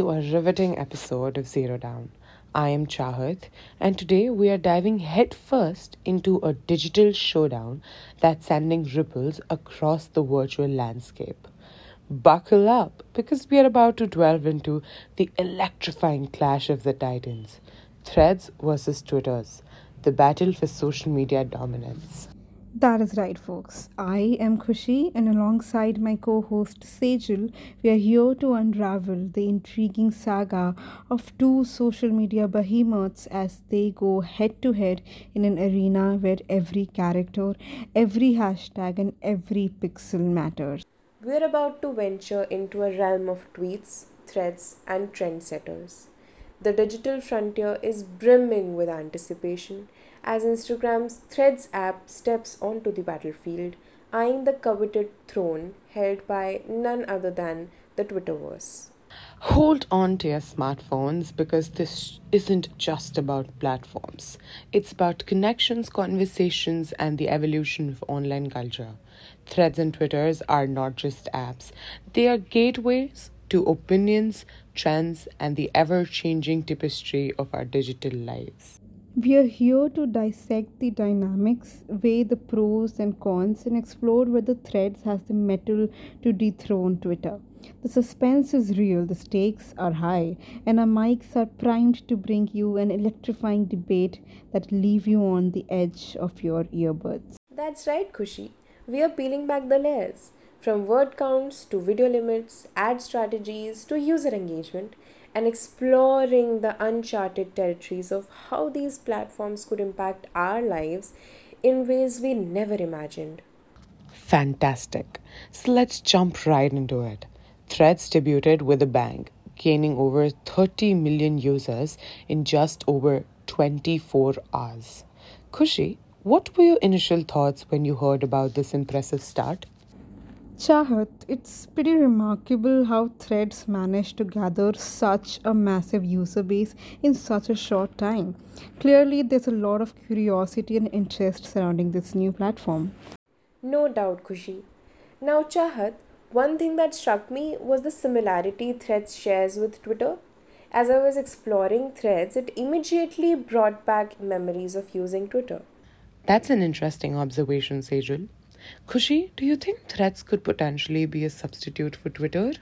to a riveting episode of Zero Down. I am Chaahat, and today we are diving headfirst into a digital showdown that's sending ripples across the virtual landscape. Buckle up, because we are about to delve into the electrifying clash of the titans Threads versus Twitters, the battle for social media dominance. That is right, folks. I am Khushi, and alongside my co host Sejal, we are here to unravel the intriguing saga of two social media behemoths as they go head to head in an arena where every character, every hashtag, and every pixel matters. We're about to venture into a realm of tweets, threads, and trendsetters. The digital frontier is brimming with anticipation as Instagram's Threads app steps onto the battlefield, eyeing the coveted throne held by none other than the Twitterverse. Hold on to your smartphones because this isn't just about platforms. It's about connections, conversations, and the evolution of online culture. Threads and Twitters are not just apps, they are gateways to opinions, trends, and the ever changing tapestry of our digital lives. We are here to dissect the dynamics, weigh the pros and cons, and explore whether Threads has the mettle to dethrone Twitter. The suspense is real, the stakes are high, and our mics are primed to bring you an electrifying debate that leave you on the edge of your earbuds. That's right, Khushi. We are peeling back the layers. From word counts to video limits, ad strategies to user engagement, and exploring the uncharted territories of how these platforms could impact our lives in ways we never imagined. Fantastic. So let's jump right into it. Threads debuted with a bang, gaining over 30 million users in just over 24 hours. Khushi, what were your initial thoughts when you heard about this impressive start? Chaahat, it's pretty remarkable how Threads managed to gather such a massive user base in such a short time. Clearly, there's a lot of curiosity and interest surrounding this new platform. No doubt, Khushi. Now, Chaahat, one thing that struck me was the similarity Threads shares with Twitter. As I was exploring Threads, it immediately brought back memories of using Twitter. That's an interesting observation, Sejal. Khushi, do you think Threads could potentially be a substitute for Twitter?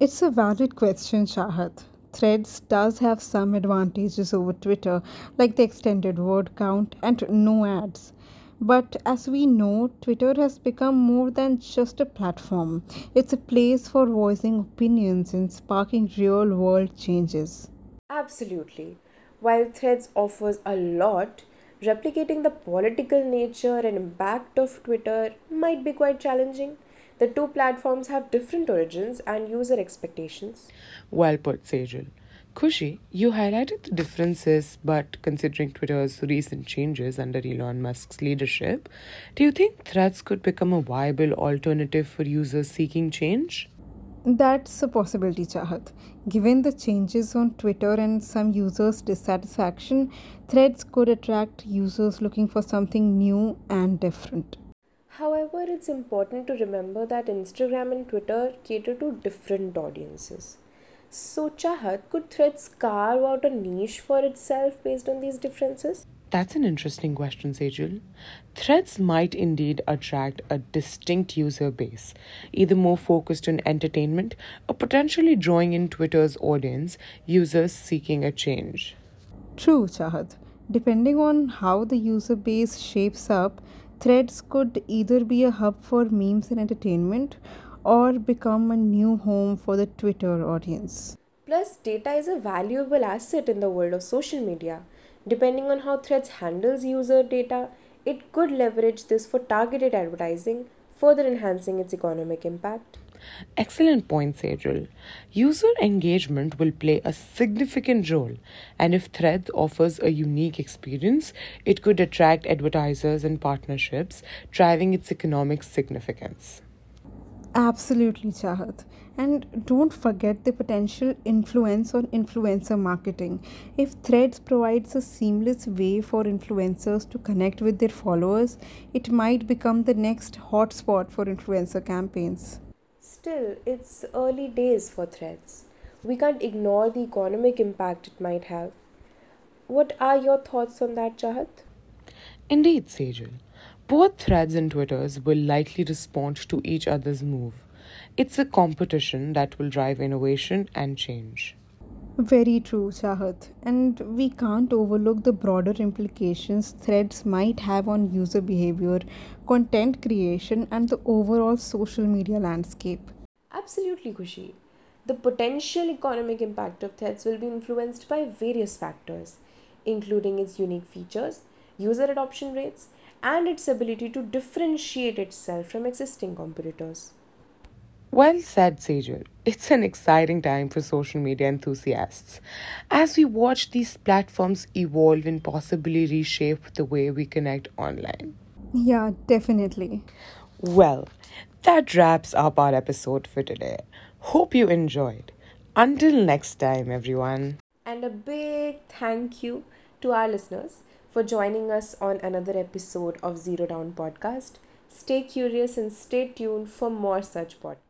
It's a valid question, Chaahat. Threads does have some advantages over Twitter, like the extended word count and no ads. But as we know, Twitter has become more than just a platform. It's a place for voicing opinions and sparking real world changes. Absolutely. While Threads offers a lot, replicating the political nature and impact of Twitter might be quite challenging. The two platforms have different origins and user expectations. Well put, Sejal. Khushi, you highlighted the differences, but considering Twitter's recent changes under Elon Musk's leadership, do you think Threads could become a viable alternative for users seeking change? That's a possibility, Chaahat. Given the changes on Twitter and some users' dissatisfaction, threads could attract users looking for something new and different. However, it's important to remember that Instagram and Twitter cater to different audiences. So, Chaahat, could Threads carve out a niche for itself based on these differences? That's an interesting question, Sejal. Threads might indeed attract a distinct user base, either more focused on entertainment or potentially drawing in Twitter's audience, users seeking a change. True, Chaahat. Depending on how the user base shapes up, Threads could either be a hub for memes and entertainment or become a new home for the Twitter audience. Plus, data is a valuable asset in the world of social media. Depending on how Threads handles user data, it could leverage this for targeted advertising, further enhancing its economic impact. Excellent point, Sejal. User engagement will play a significant role, and if Threads offers a unique experience, it could attract advertisers and partnerships, driving its economic significance. Absolutely, Chaahat. And don't forget the potential influence on influencer marketing. If Threads provides a seamless way for influencers to connect with their followers, it might become the next hotspot for influencer campaigns. Still, it's early days for Threads. we can't ignore the economic impact it might have. What are your thoughts on that, Chaahat? Indeed, Sejal. Both threads and Twitters will likely respond to each other's move. It's a competition that will drive innovation and change. Very true, Chaahat. And we can't overlook the broader implications threads might have on user behavior, content creation, and the overall social media landscape. Absolutely, Khushi. The potential economic impact of threads will be influenced by various factors, including its unique features, user adoption rates, and its ability to differentiate itself from existing competitors. Well said, Sejal. It's an exciting time for social media enthusiasts as we watch these platforms evolve and possibly reshape the way we connect online. Yeah, definitely. Well, that wraps up our episode for today. Hope you enjoyed. Until next time, everyone. And a big thank you to our listeners for joining us on another episode of Zero Down Podcast. Stay curious and stay tuned for more such podcasts.